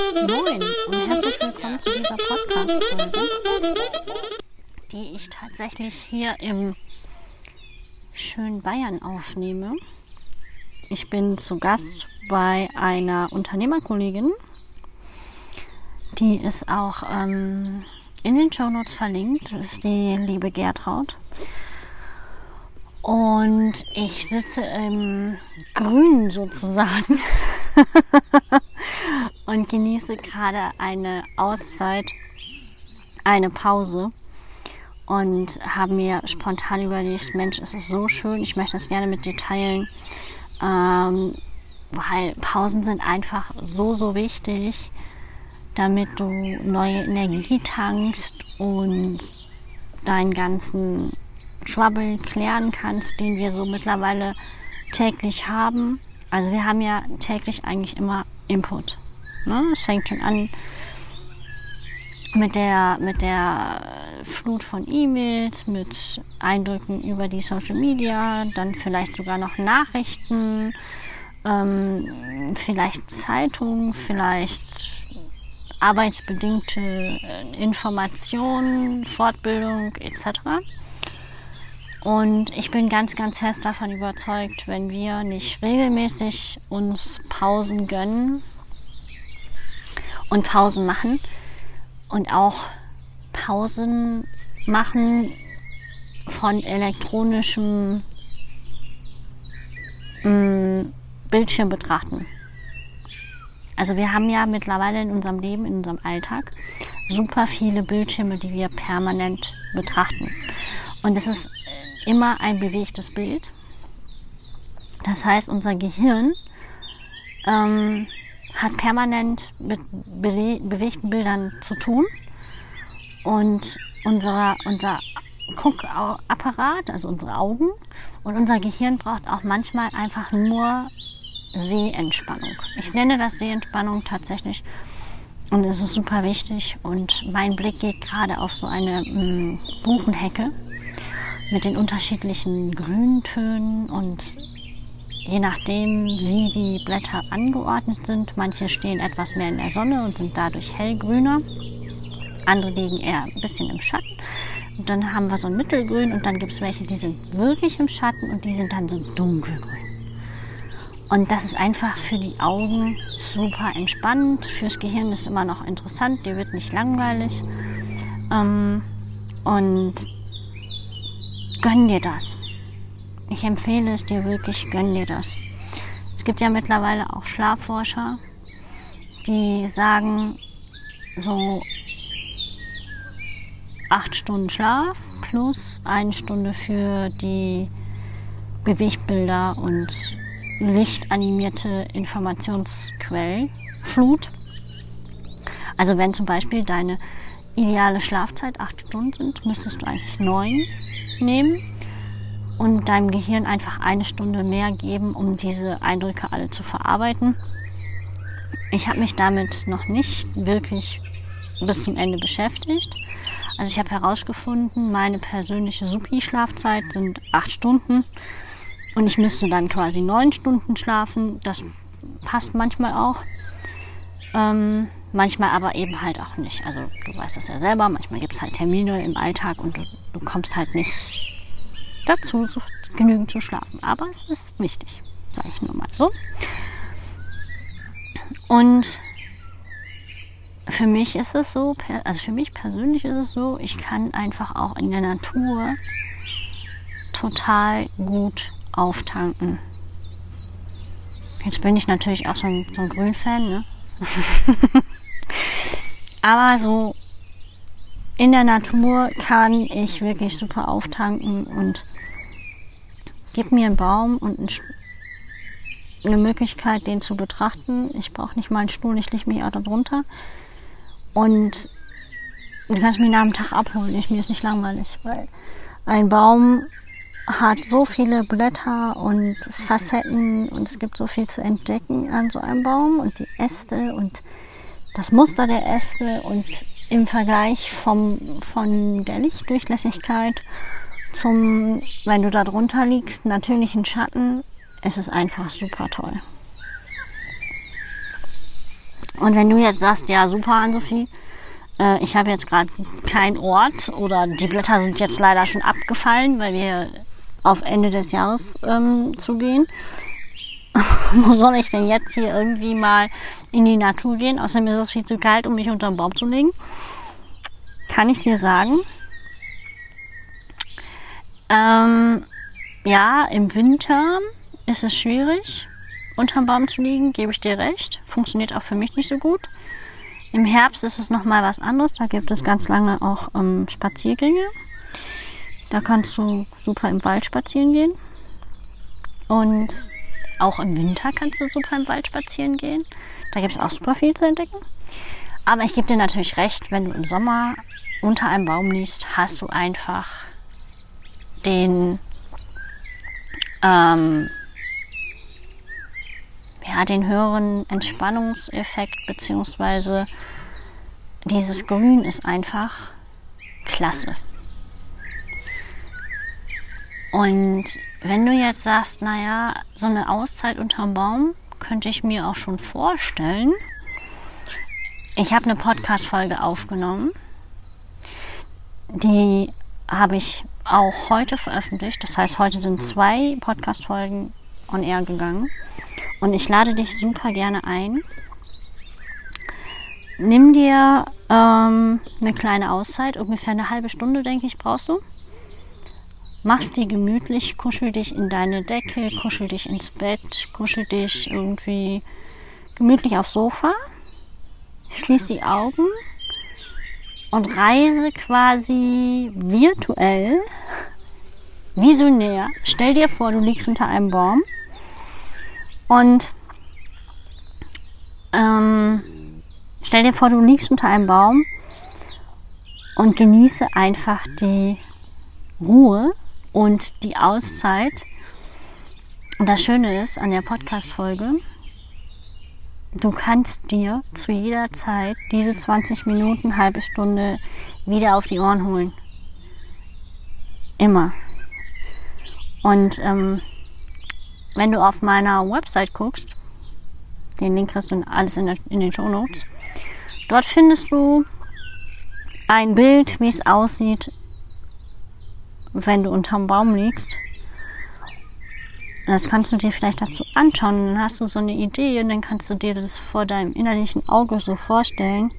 Moin und herzlich willkommen zu dieser Podcast-Folge, die ich tatsächlich hier im schönen Bayern aufnehme. Ich bin zu Gast bei einer Unternehmerkollegin, die ist auch ähm, in den Show Notes verlinkt. Das ist die liebe Gertraud. Und ich sitze im Grünen sozusagen und genieße gerade eine Auszeit, eine Pause und habe mir spontan überlegt, Mensch, es ist so schön, ich möchte das gerne mit dir teilen, ähm, weil Pausen sind einfach so, so wichtig, damit du neue Energie tankst und deinen ganzen Trouble klären kannst, den wir so mittlerweile täglich haben. Also wir haben ja täglich eigentlich immer Input. Ne? Es fängt schon an mit der, mit der Flut von E-Mails, mit Eindrücken über die Social Media, dann vielleicht sogar noch Nachrichten, ähm, vielleicht Zeitungen, vielleicht arbeitsbedingte äh, Informationen, Fortbildung etc. Und ich bin ganz, ganz fest davon überzeugt, wenn wir nicht regelmäßig uns Pausen gönnen und Pausen machen und auch Pausen machen von elektronischem mm, Bildschirm betrachten. Also wir haben ja mittlerweile in unserem Leben, in unserem Alltag super viele Bildschirme, die wir permanent betrachten. Und es ist immer ein bewegtes Bild. Das heißt, unser Gehirn ähm, hat permanent mit bewe bewegten Bildern zu tun und unser, unser Guckapparat, also unsere Augen und unser Gehirn braucht auch manchmal einfach nur Sehentspannung. Ich nenne das Sehentspannung tatsächlich und es ist super wichtig und mein Blick geht gerade auf so eine mh, mm, Buchenhecke mit den unterschiedlichen Grüntönen und je nachdem, wie die Blätter angeordnet sind, manche stehen etwas mehr in der Sonne und sind dadurch hellgrüner, andere liegen eher ein bisschen im Schatten. Und dann haben wir so ein Mittelgrün und dann gibt es welche, die sind wirklich im Schatten und die sind dann so dunkelgrün. Und das ist einfach für die Augen super entspannend. Fürs Gehirn ist immer noch interessant, dir wird nicht langweilig. Ähm, und gönn dir das. Ich empfehle es dir wirklich, gönn dir das. Es gibt ja mittlerweile auch Schlafforscher, die sagen, so acht Stunden Schlaf plus eine Stunde für die Bewegbilder und lichtanimierte Informationsquellen, Flut. Also wenn zum Beispiel deine ideale Schlafzeit acht Stunden sind, müsstest du eigentlich neun nehmen und deinem Gehirn einfach eine Stunde mehr geben, um diese Eindrücke alle zu verarbeiten. Ich habe mich damit noch nicht wirklich bis zum Ende beschäftigt. Also ich habe herausgefunden, meine persönliche Supi-Schlafzeit sind acht Stunden und ich müsste dann quasi neun Stunden schlafen. Das passt manchmal auch. Ähm, manchmal aber eben halt auch nicht. Also du weißt das ja selber, manchmal gibt es halt Termine im Alltag und du, du kommst halt nicht dazu, genügend zu schlafen. Aber es ist wichtig, sage ich nur mal so. Und für mich ist es so, also für mich persönlich ist es so, ich kann einfach auch in der Natur total gut auftanken. Jetzt bin ich natürlich auch so ein, so ein Grünfan, ne? Aber so in der Natur kann ich wirklich super auftanken und gib mir einen Baum und eine Möglichkeit, den zu betrachten. Ich brauche nicht mal einen Stuhl, ich lege mich auch da drunter. Und du kannst mich nach dem Tag abholen. Ich, mir ist nicht langweilig, weil ein Baum hat so viele Blätter und Facetten und es gibt so viel zu entdecken an so einem Baum und die Äste und das Muster der Äste und im Vergleich vom, von der Lichtdurchlässigkeit zum, wenn du da drunter liegst, natürlichen Schatten, es ist einfach super toll. Und wenn du jetzt sagst, ja super, Ann-Sophie, äh, ich habe jetzt gerade keinen Ort oder die Blätter sind jetzt leider schon abgefallen, weil wir auf Ende des Jahres ähm, zugehen. Wo soll ich denn jetzt hier irgendwie mal in die Natur gehen? Außerdem ist es viel zu kalt, um mich unter den Baum zu legen. Kann ich dir sagen. Ähm, ja, im Winter ist es schwierig, unterm Baum zu liegen, gebe ich dir recht. Funktioniert auch für mich nicht so gut. Im Herbst ist es nochmal was anderes. Da gibt es ganz lange auch ähm, Spaziergänge. Da kannst du super im Wald spazieren gehen. Und auch im Winter kannst du super im Wald spazieren gehen. Da gibt es auch super viel zu entdecken. Aber ich gebe dir natürlich recht, wenn du im Sommer unter einem Baum liegst, hast du einfach den ähm, ja, den höheren Entspannungseffekt beziehungsweise dieses Grün ist einfach klasse. Und wenn du jetzt sagst, naja, so eine Auszeit unterm Baum könnte ich mir auch schon vorstellen. Ich habe eine Podcast-Folge aufgenommen. Die habe ich auch heute veröffentlicht. Das heißt, heute sind zwei Podcast-Folgen on air gegangen. Und ich lade dich super gerne ein. Nimm dir ähm, eine kleine Auszeit, ungefähr eine halbe Stunde, denke ich, brauchst du. Machst die gemütlich, kuschel dich in deine Decke, kuschel dich ins Bett, kuschel dich irgendwie gemütlich aufs Sofa, schließ die Augen und reise quasi virtuell, visionär. Stell dir vor, du liegst unter einem Baum und ähm, stell dir vor, du liegst unter einem Baum und genieße einfach die Ruhe und die Auszeit. Und das Schöne ist an der Podcast-Folge, du kannst dir zu jeder Zeit diese 20 Minuten, halbe Stunde wieder auf die Ohren holen. Immer. Und ähm, wenn du auf meiner Website guckst, den Link hast du alles in, der, in den Show Notes, dort findest du ein Bild, wie es aussieht, wenn du unterm Baum liegst. Das kannst du dir vielleicht dazu anschauen. Dann hast du so eine Idee und dann kannst du dir das vor deinem innerlichen Auge so vorstellen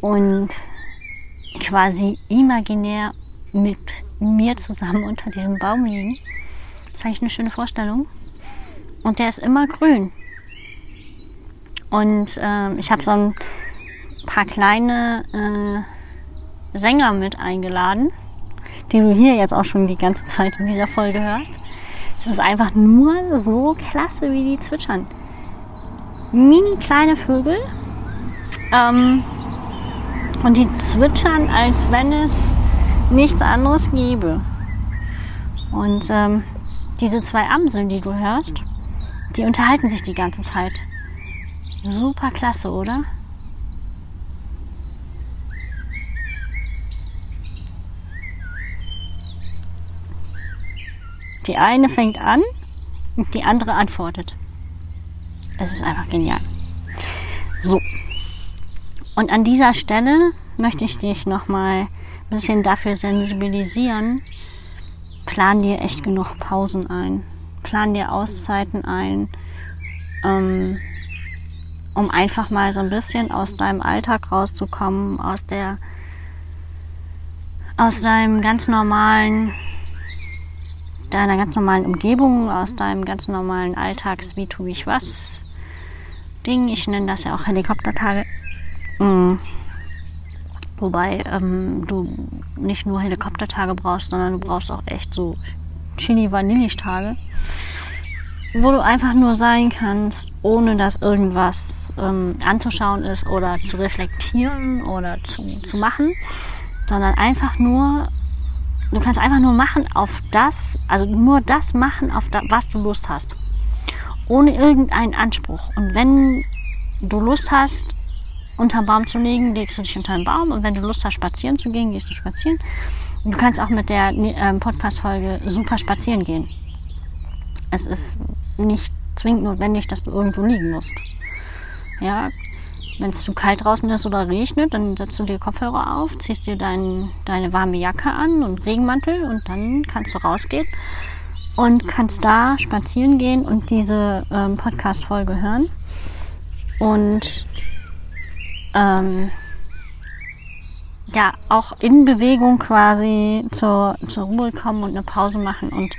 und quasi imaginär mit mir zusammen unter diesem Baum liegen. Das ist eigentlich eine schöne Vorstellung. Und der ist immer grün. Und äh, ich habe so ein paar kleine äh, Sänger mit eingeladen, die du hier jetzt auch schon die ganze Zeit in dieser Folge hörst. Es ist einfach nur so klasse, wie die zwitschern. Mini kleine Vögel. Ähm, und die zwitschern, als wenn es nichts anderes gäbe. Und ähm, diese zwei Amseln, die du hörst, die unterhalten sich die ganze Zeit. Super klasse, oder? Die eine fängt an und die andere antwortet. Es ist einfach genial. So. Und an dieser Stelle möchte ich dich nochmal ein bisschen dafür sensibilisieren, plan dir echt genug Pausen ein. Plan dir Auszeiten ein, ähm, um einfach mal so ein bisschen aus deinem Alltag rauszukommen, aus der, aus deinem ganz normalen, deiner ganz normalen Umgebung, aus deinem ganz normalen Alltags, wie tue ich was Ding. Ich nenne das ja auch Helikoptertage. Mhm. Wobei ähm, du nicht nur Helikoptertage brauchst, sondern du brauchst auch echt so Chili-Vanillisch-Tage, wo du einfach nur sein kannst, ohne dass irgendwas ähm, anzuschauen ist oder zu reflektieren oder zu, zu machen, sondern einfach nur, du kannst einfach nur machen auf das, also nur das machen, auf das, was du Lust hast. Ohne irgendeinen Anspruch. Und wenn du Lust hast, unterm Baum zu liegen, legst du dich unter einen Baum und wenn du Lust hast, spazieren zu gehen, gehst du spazieren. Du kannst auch mit der ähm, Podcast-Folge super spazieren gehen. Es ist nicht zwingend notwendig, dass du irgendwo liegen musst. Ja, wenn es zu kalt draußen ist oder regnet, dann setzt du dir Kopfhörer auf, ziehst dir dein, deine warme Jacke an und Regenmantel und dann kannst du rausgehen und kannst da spazieren gehen und diese ähm, Podcast-Folge hören. Und ähm, ja, auch in Bewegung quasi zur, zur Ruhe kommen und eine Pause machen und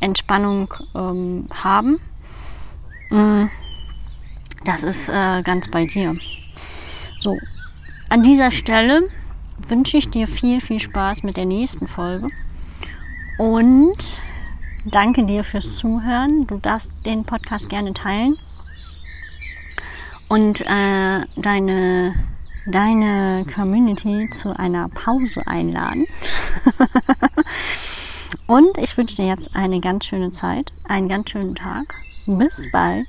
Entspannung ähm, haben. Mm, das ist äh, ganz bei dir. So, an dieser Stelle wünsche ich dir viel, viel Spaß mit der nächsten Folge. Und danke dir fürs Zuhören. Du darfst den Podcast gerne teilen und äh, deine deine Community zu einer Pause einladen. und ich wünsche dir jetzt eine ganz schöne Zeit, einen ganz schönen Tag. Bis bald.